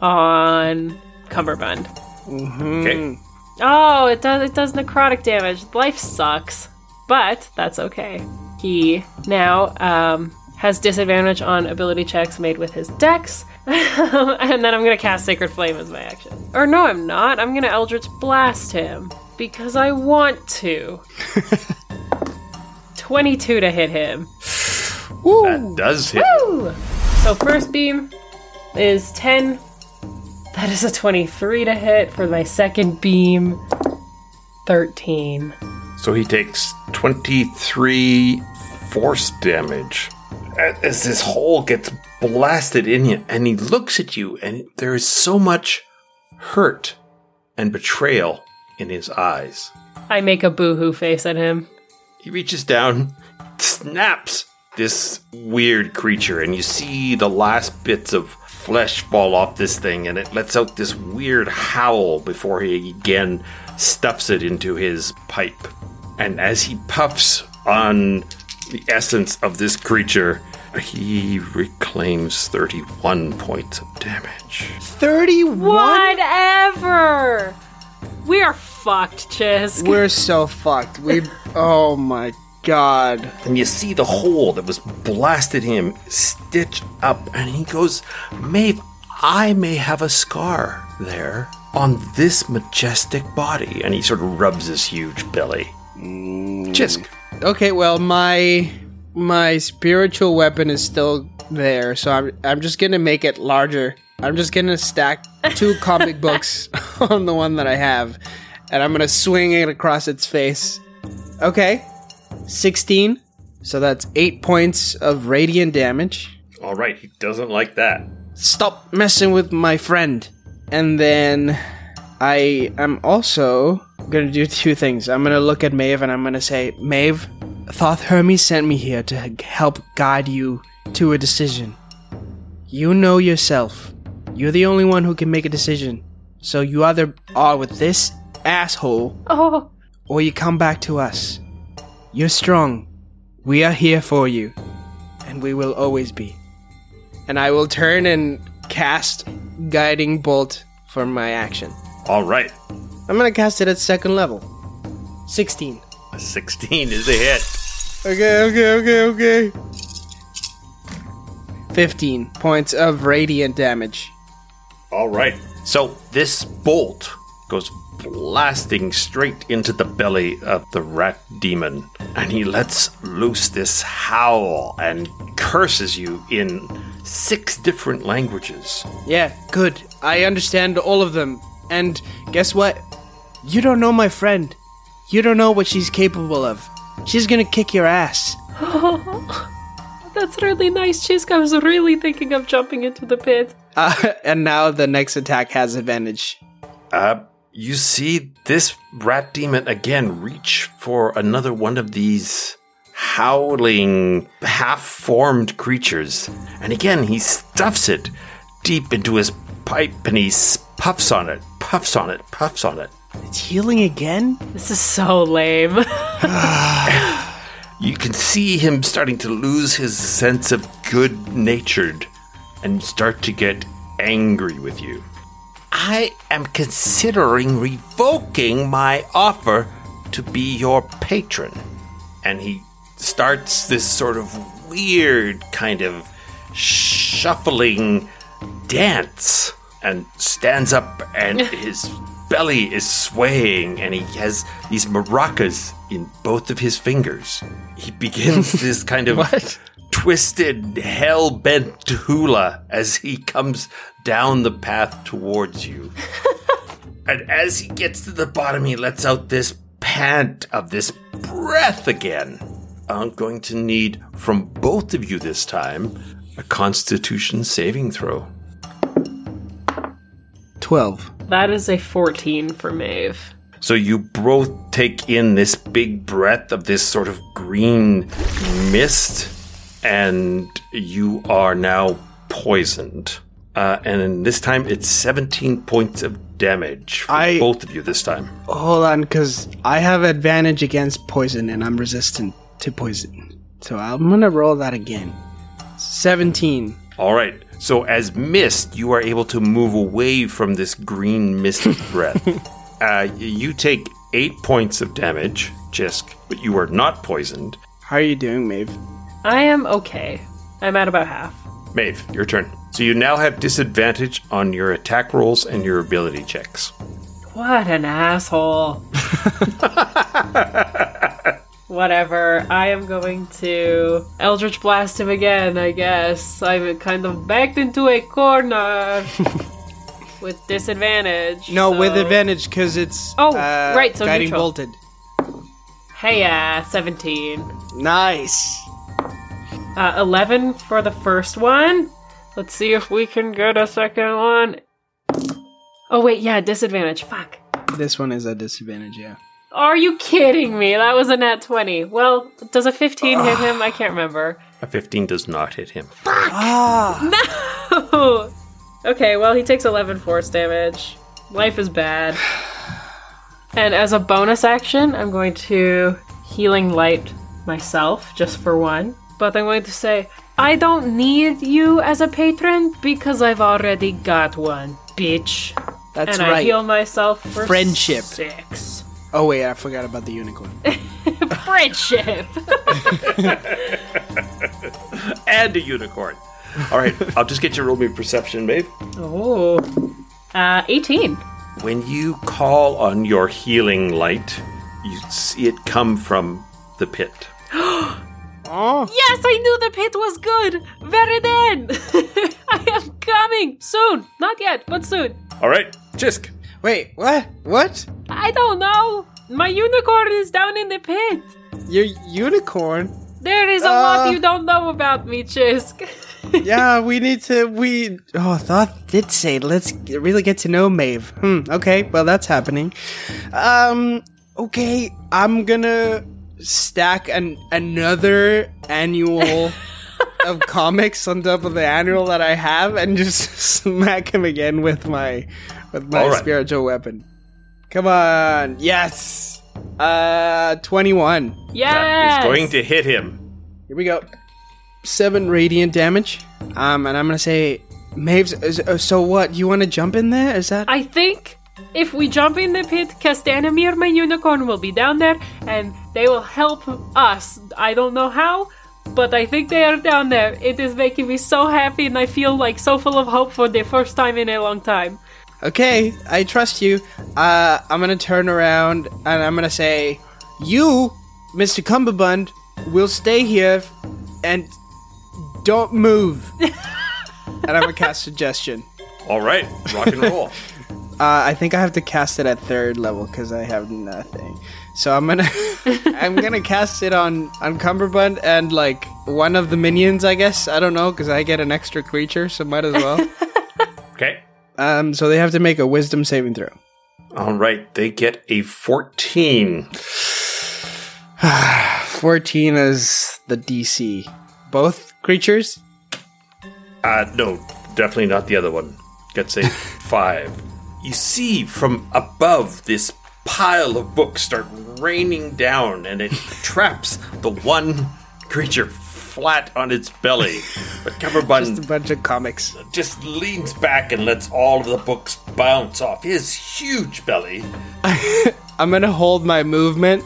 on Cummerbund. Okay. Oh, it does it does necrotic damage. Life sucks, but that's okay. He now um, has disadvantage on ability checks made with his dex, um, and then I'm gonna cast Sacred Flame as my action. Or no, I'm not. I'm gonna Eldritch Blast him because I want to. Twenty-two to hit him. That does hit. Woo! So first beam is 10. That is a 23 to hit for my second beam. 13. So he takes 23 force damage as this hole gets blasted in you. And he looks at you, and there is so much hurt and betrayal in his eyes. I make a boohoo face at him. He reaches down, snaps this weird creature, and you see the last bits of flesh fall off this thing, and it lets out this weird howl before he again stuffs it into his pipe. And as he puffs on the essence of this creature, he reclaims 31 points of damage. 31? Whatever! We are fucked, Xisk. We're so fucked. We. Oh my god. and you see the hole that was blasted him stitched up, and he goes, Maeve, I may have a scar there on this majestic body. And he sort of rubs his huge belly. Mm. Xisk. Okay, well, my. My spiritual weapon is still there, so I'm, I'm just gonna make it larger. I'm just gonna stack two comic books on the one that I have, and I'm gonna swing it across its face. Okay, 16. So that's 8 points of radiant damage. All right, he doesn't like that. Stop messing with my friend. And then I am also gonna do two things. I'm gonna look at Maeve and I'm gonna say, Maeve, Thoth Hermes sent me here to help guide you to a decision. You know yourself. You're the only one who can make a decision. So you either are with this asshole Oh, or you come back to us. You're strong. We are here for you. And we will always be. And I will turn and cast Guiding Bolt for my action. All right, I'm gonna cast it at second level. 16. a 16 is a hit. Okay, okay, okay, okay. 15 points of radiant damage. All right. So this bolt goes blasting straight into the belly of the rat demon. And he lets loose this howl and curses you in six different languages. Yeah, good. I understand all of them. And guess what? You don't know my friend. You don't know what she's capable of. She's gonna kick your ass. That's really nice, Xisk. I was really thinking of jumping into the pit. Uh, and now the next attack has advantage. Uh, you see this rat demon again reach for another one of these howling, half formed creatures. And again, he stuffs it deep into his pipe and he puffs on it, puffs on it, puffs on it. It's healing again? This is so lame. You can see him starting to lose his sense of good natured and start to get angry with you. I am considering revoking my offer to be your patron. And he starts this sort of weird kind of shuffling dance and stands up and his belly is swaying and he has these maracas in both of his fingers. He begins this kind of twisted, hell bent hula as he comes down the path towards you. and as he gets to the bottom, he lets out this pant of this breath again. I'm going to need from both of you this time a constitution saving throw. 12. that is a 14 for Maeve. So you both take in this big breath of this sort of green mist, and you are now poisoned. Uh, and this time, it's 17 points of damage for I- both of you this time. Hold on, because I have advantage against poison and I'm resistant to poison. So I'm gonna roll that again. 17. All right. So as mist, you are able to move away from this green mist breath. uh, you take eight points of damage, Xisk, but you are not poisoned. How are you doing, Maeve? I am okay. I'm at about half. Maeve, your turn. So you now have disadvantage on your attack rolls and your ability checks. What an asshole. Whatever. I am going to Eldritch Blast him again, I guess. I'm kind of backed into a corner with disadvantage. No, with advantage because it's Oh, uh, right, so guiding neutral. bolted. Hey, uh, 17. Nice. Uh, 11 for the first one. Let's see if we can get a second one. Oh, wait, yeah, disadvantage. Fuck. This one is a disadvantage, yeah. Are you kidding me? That was a nat 20. Well, does a 15 hit him? I can't remember. A 15 does not hit him. Oh! okay, well, he takes 11 force damage. Life is bad. And as a bonus action, I'm going to healing light myself, just for one. But I'm going to say, I don't need you as a patron because I've already got one, bitch. That's and I right. heal myself for Friendship. six. Oh, wait, I forgot about the unicorn. Friendship. And a unicorn. All right, I'll just get you to roll me perception, babe. oh. Uh, 18. When you call on your healing light, you see it come from the pit. oh, Yes, I knew the pit was good. Very then. I am coming soon. Not yet, but soon. All right, Xisk. wait, what? What? I don't know. My unicorn is down in the pit. Your unicorn? There is a Uh. lot you don't know about me, Xisk. yeah, we need to. We. Oh, Thoth did say let's really get to know Maeve. Hmm. Okay. Well, that's happening. Um. Okay. I'm gonna stack an another annual of comics on top of the annual that I have, and just smack him again with my with my All right. spiritual weapon. Come on. Yes. Uh. Twenty one. yes. It's going to hit him. Here we go. Seven radiant damage. Um, and I'm gonna say, Maeve's. is- uh, So what? You want to jump in there? Is that? I think if we jump in the pit, Castanamir, my unicorn, will be down there, and they will help us. I don't know how, but I think they are down there. It is making me so happy, and I feel like so full of hope for the first time in a long time. Okay, I trust you. Uh, I'm gonna turn around and I'm gonna say, "You, Mr. Cummerbund, will stay here and don't move." and I'm gonna cast suggestion. All right, rock and roll. Uh, I think I have to cast it at third level because I have nothing. So I'm gonna, I'm gonna cast it on on Cummerbund and like one of the minions. I guess I don't know because I get an extra creature, so might as well. okay. Um, so they have to make a Wisdom saving throw. All right, they get a 14. 14 is the DC. Both creatures? Uh, no, definitely not the other one. Gets a 5. You see from above this pile of books start raining down, and it traps the one creature flat on its belly. But Just a bunch of comics. just leans back and lets all of the books bounce off his huge belly. I'm gonna hold my movement.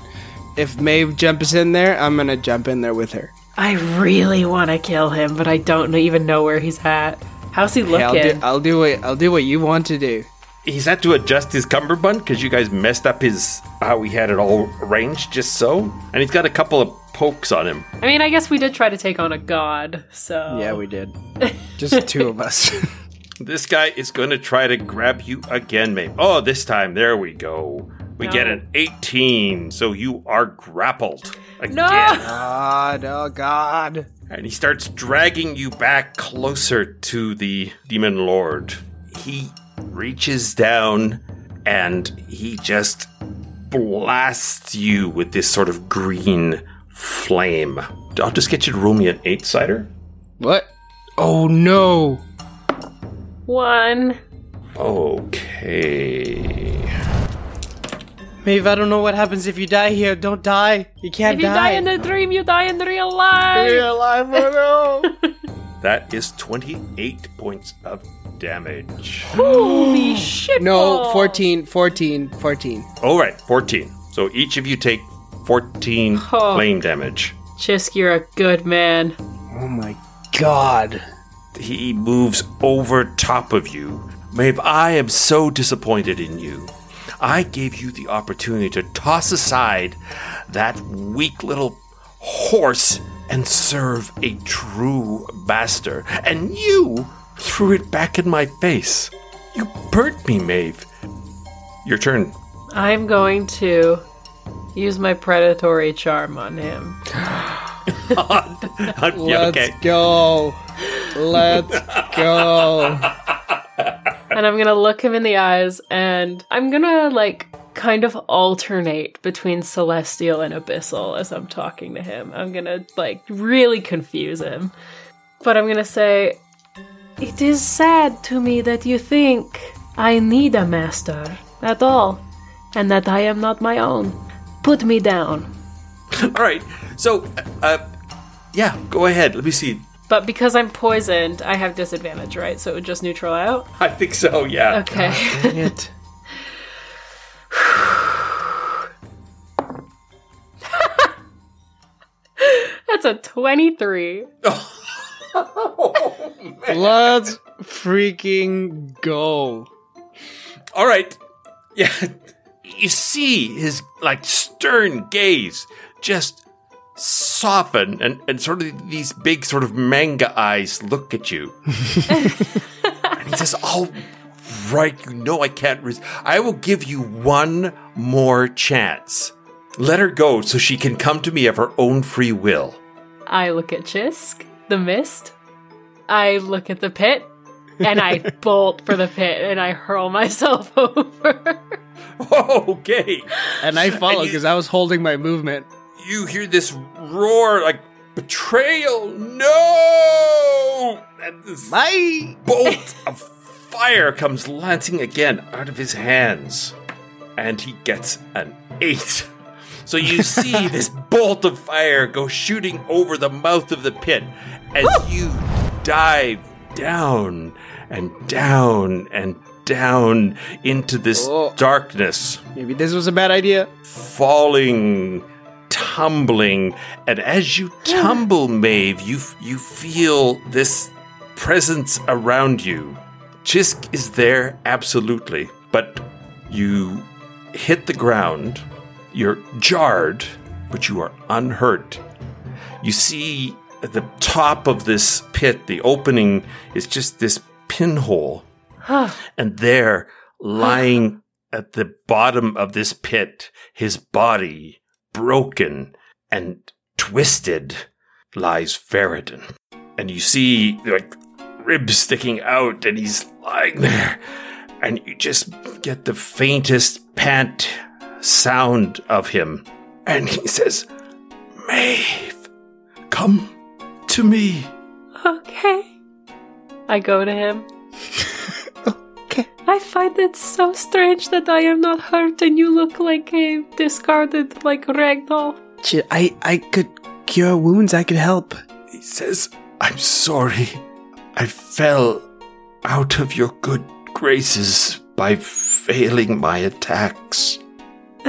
If Maeve jumps in there, I'm gonna jump in there with her. I really want to kill him, but I don't even know where he's at. How's he Hey, I'll, do, looking? I'll do what I'll do what you want to do. He's had to adjust his cummerbund because you guys messed up his how he had it all arranged just so, and he's got a couple of pokes on him. I mean, I guess we did try to take on a god, so Yeah, we did. Just two of us. This guy is going to try to grab you again, mate. Oh, this time there we go. We get an 18, so you are grappled again. No! God, oh God. And he starts dragging you back closer to the demon lord. He reaches down and he just blasts you with this sort of green flame. I'll just get you to roll me an eight sider. What? Oh no. one. Okay. Maeve, I don't know what happens if you die here. Don't die. You can't die. If you die in the dream, you die in the real life. alive, oh no. That is 28 points of damage. Holy shit! No, balls. 14, 14, 14. All right, 14. So each of you take 14 Oh. flame damage. Xisk, you're a good man. Oh my god. He moves over top of you. Maeve, I am so disappointed in you. I gave you the opportunity to toss aside that weak little horse and serve a true master, and you threw it back in my face. You burnt me, Maeve. Your turn. I'm going to use my predatory charm on him. Yeah, Let's okay. go. Let's go. and I'm gonna look him in the eyes and I'm gonna like kind of alternate between celestial and abyssal as I'm talking to him. I'm gonna like really confuse him. But I'm gonna say, It is sad to me that you think I need a master at all, and that I am not my own. Put me down. All right. So, uh, yeah, go ahead. Let me see. But because I'm poisoned, I have disadvantage, right? So it would just neutral out? I think so. Yeah. Okay. Dang it. That's a 23. oh, man. Let's freaking go. All right. Yeah. You see his like stern gaze just soften and, and sort of these big sort of manga eyes look at you. and he says, All right, you know I can't res- I will give you one more chance. Let her go so she can come to me of her own free will. I look at Xisk, the mist. I look at the pit, and I bolt for the pit, and I hurl myself over. Okay. And I follow because I was holding my movement. you hear this roar like betrayal no and this Bye. bolt of fire comes lancing again out of his hands and he gets an eight so you see this bolt of fire go shooting over the mouth of the pit as you dive down and down and down into this Oh. darkness Maybe this was a bad idea. falling, tumbling, and as you tumble, Maeve, you you feel this presence around you, Xisk is there, absolutely, but you hit the ground. You're jarred, but you are unhurt. You see the top of this pit, the opening is just this pinhole. and there, lying at the bottom of this pit, his body broken and twisted, lies Veridon. And you see like ribs sticking out, and he's lying there. And you just get the faintest pant sound of him. And he says, Maeve, come to me. Okay. I go to him. Okay. I find it so strange that I am not hurt and you look like a discarded, like, ragdoll. Ch- I I could cure wounds. I could help. He says, I'm sorry. I fell out of your good graces by failing my attacks.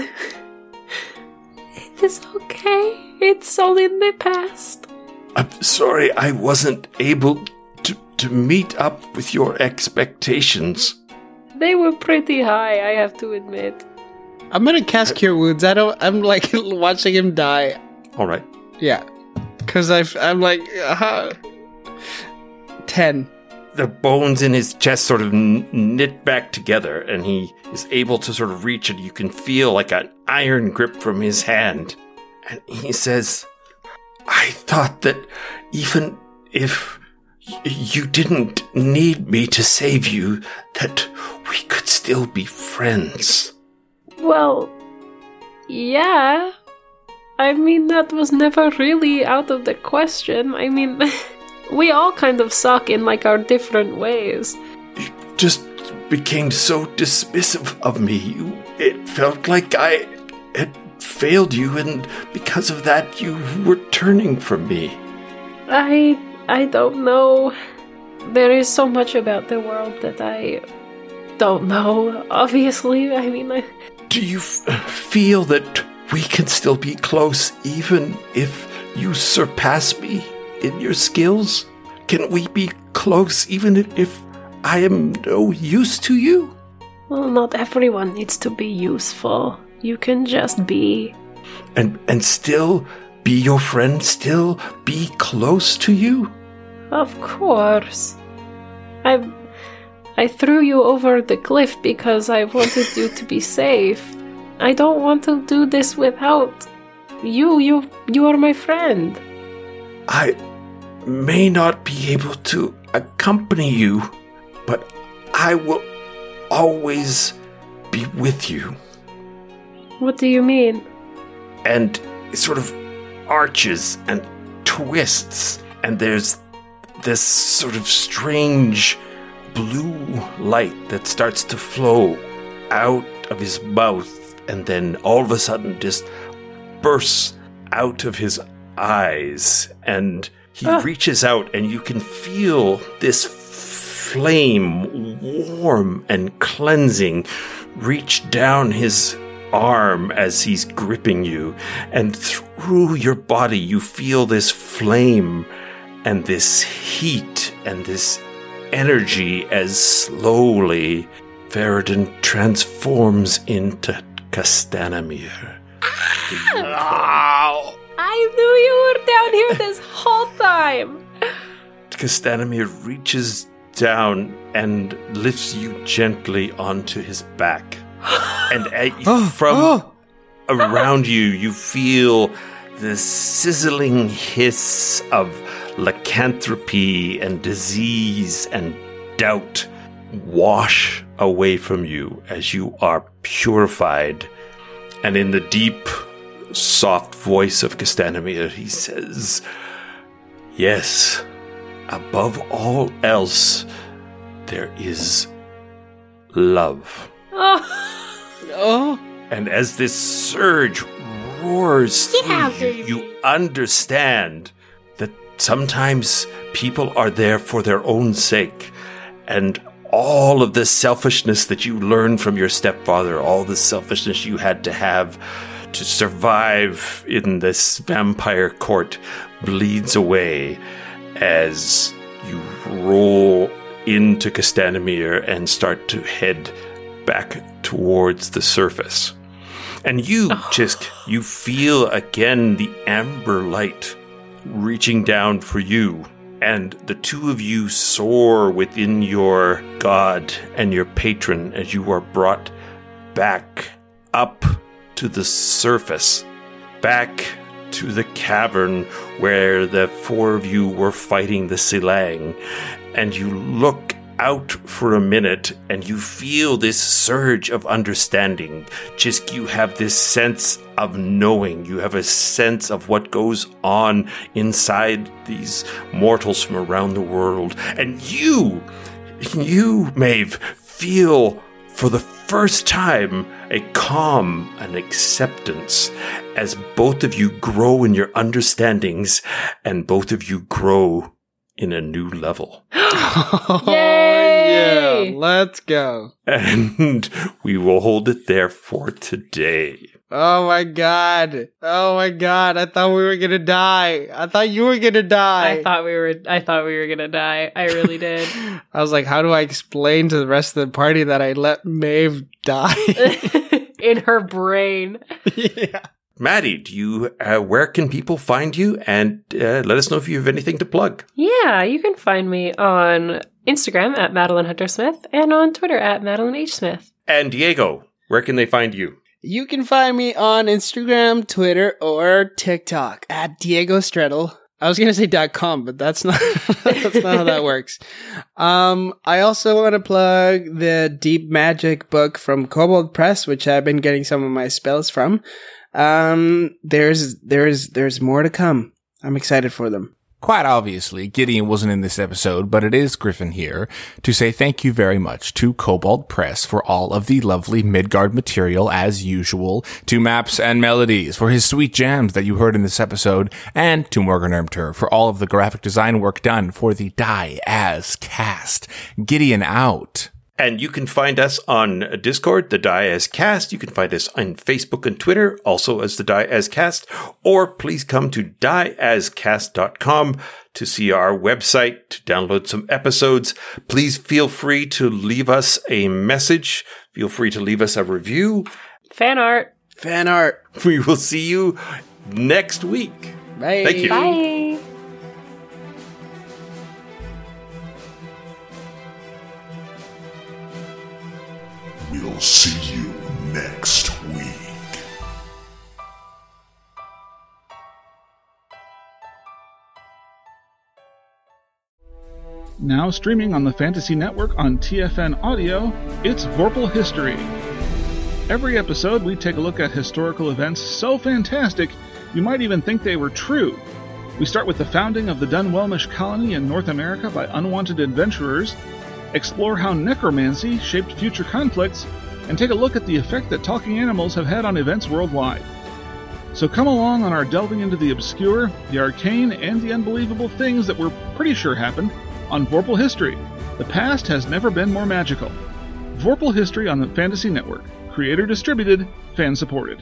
It is okay. It's all in the past. I'm sorry I wasn't able to, to meet up with your expectations. They were pretty high, I have to admit. I'm gonna cast cure wounds. I don't. I'm like watching him die. All right. Yeah, because I've. I'm like uh, ten. The bones in his chest sort of knit back together, and he is able to sort of reach it. You can feel like an iron grip from his hand. And he says, I thought that even if you didn't need me to save you, that we could still be friends. Well, yeah. I mean, that was never really out of the question. I mean, we all kind of suck in like our different ways. You just became so dismissive of me. You, it felt like I had failed you, and because of that, you were turning from me. I I don't know. There is so much about the world that I don't know. Obviously, I mean, I, Do you f- feel that we can still be close even if you surpass me in your skills? Can we be close even if- if I am no use to you? well, not everyone needs to be useful. You can just be. And and still be your friend, still be close to you? Of course. I I threw you over the cliff because I wanted you to be safe. I don't want to do this without you. You you are my friend. I may not be able to accompany you, but I will always be with you. What do you mean? and it sort of arches and twists, and there's this sort of strange blue light that starts to flow out of his mouth, and then all of a sudden just bursts out of his eyes, and he ah. reaches out, and you can feel this flame, warm and cleansing, reach down his arm as he's gripping you, and through your body, you feel this flame and this heat and this energy as slowly Veridon transforms into Castanamir. I knew you were down here this whole time. Castanamir reaches down and lifts you gently onto his back. And at oh, from oh. around you, you feel the sizzling hiss of lycanthropy and disease and doubt wash away from you as you are purified. And in the deep, soft voice of Castanamir, he says, Yes, above all else, there is love. Oh, oh. And as this surge roars through you, you understand that sometimes people are there for their own sake. And all of the selfishness that you learned from your stepfather, all the selfishness you had to have to survive in this vampire court bleeds away as you roll into Castanamir and start to head back towards the surface. And you oh. just you feel again the amber light reaching down for you. And the two of you soar within your god and your patron as you are brought back up to the surface, back to the cavern where the four of you were fighting the Silang. And you look out for a minute and you feel this surge of understanding. Just you have this sense of knowing. You have a sense of what goes on inside these mortals from around the world. And you, you, Maeve, feel for the first time a calm and acceptance as both of you grow in your understandings and both of you grow in a new level. Yay! Yeah, let's go. And we will hold it there for today. Oh my god. Oh my god. I thought we were gonna die. I thought you were gonna die. I thought we were I thought we were gonna die. I really did. I was like, how do I explain to the rest of the party that I let Maeve die? In her brain. yeah. Maddie, do you, uh, where can people find you? And uh, let us know if you have anything to plug. Yeah, you can find me on Instagram at Madeline Hunter Smith and on Twitter at Madeline H. Smith. And Diego, where can they find you? You can find me on Instagram, Twitter, or TikTok at Diego Strettle. I was gonna say dot .com, but that's not that's not how that works. Um, I also want to plug the Deep Magic book from Kobold Press, which I've been getting some of my spells from. Um, there's there's there's more to come. I'm excited for them. Quite obviously, Gideon wasn't in this episode, but it is Griffin here to say thank you very much to Kobold Press for all of the lovely Midgard material as usual, to Maps and Melodies for his sweet jams that you heard in this episode, and to Morgan Ermter for all of the graphic design work done for the Die As cast. Gideon out. And you can find us on Discord, the Die As Cast. You can find us on Facebook and Twitter, also as the Die As Cast. Or please come to dieascast.com to see our website, to download some episodes. Please feel free to leave us a message. Feel free to leave us a review. Fan art. Fan art. We will see you next week. Bye. Thank you. Bye. We'll see you next week. Now streaming on the Fantasy Network on TFN Audio, it's Vorpal History. Every episode, we take a look at historical events so fantastic you might even think they were true. We start with the founding of the Dunwelmish colony in North America by unwanted adventurers, explore how necromancy shaped future conflicts, and take a look at the effect that talking animals have had on events worldwide. So come along on our delving into the obscure, the arcane, and the unbelievable things that we're pretty sure happened on Vorpal History. The past has never been more magical. Vorpal History on the Fantasy Network. Creator distributed, fan supported.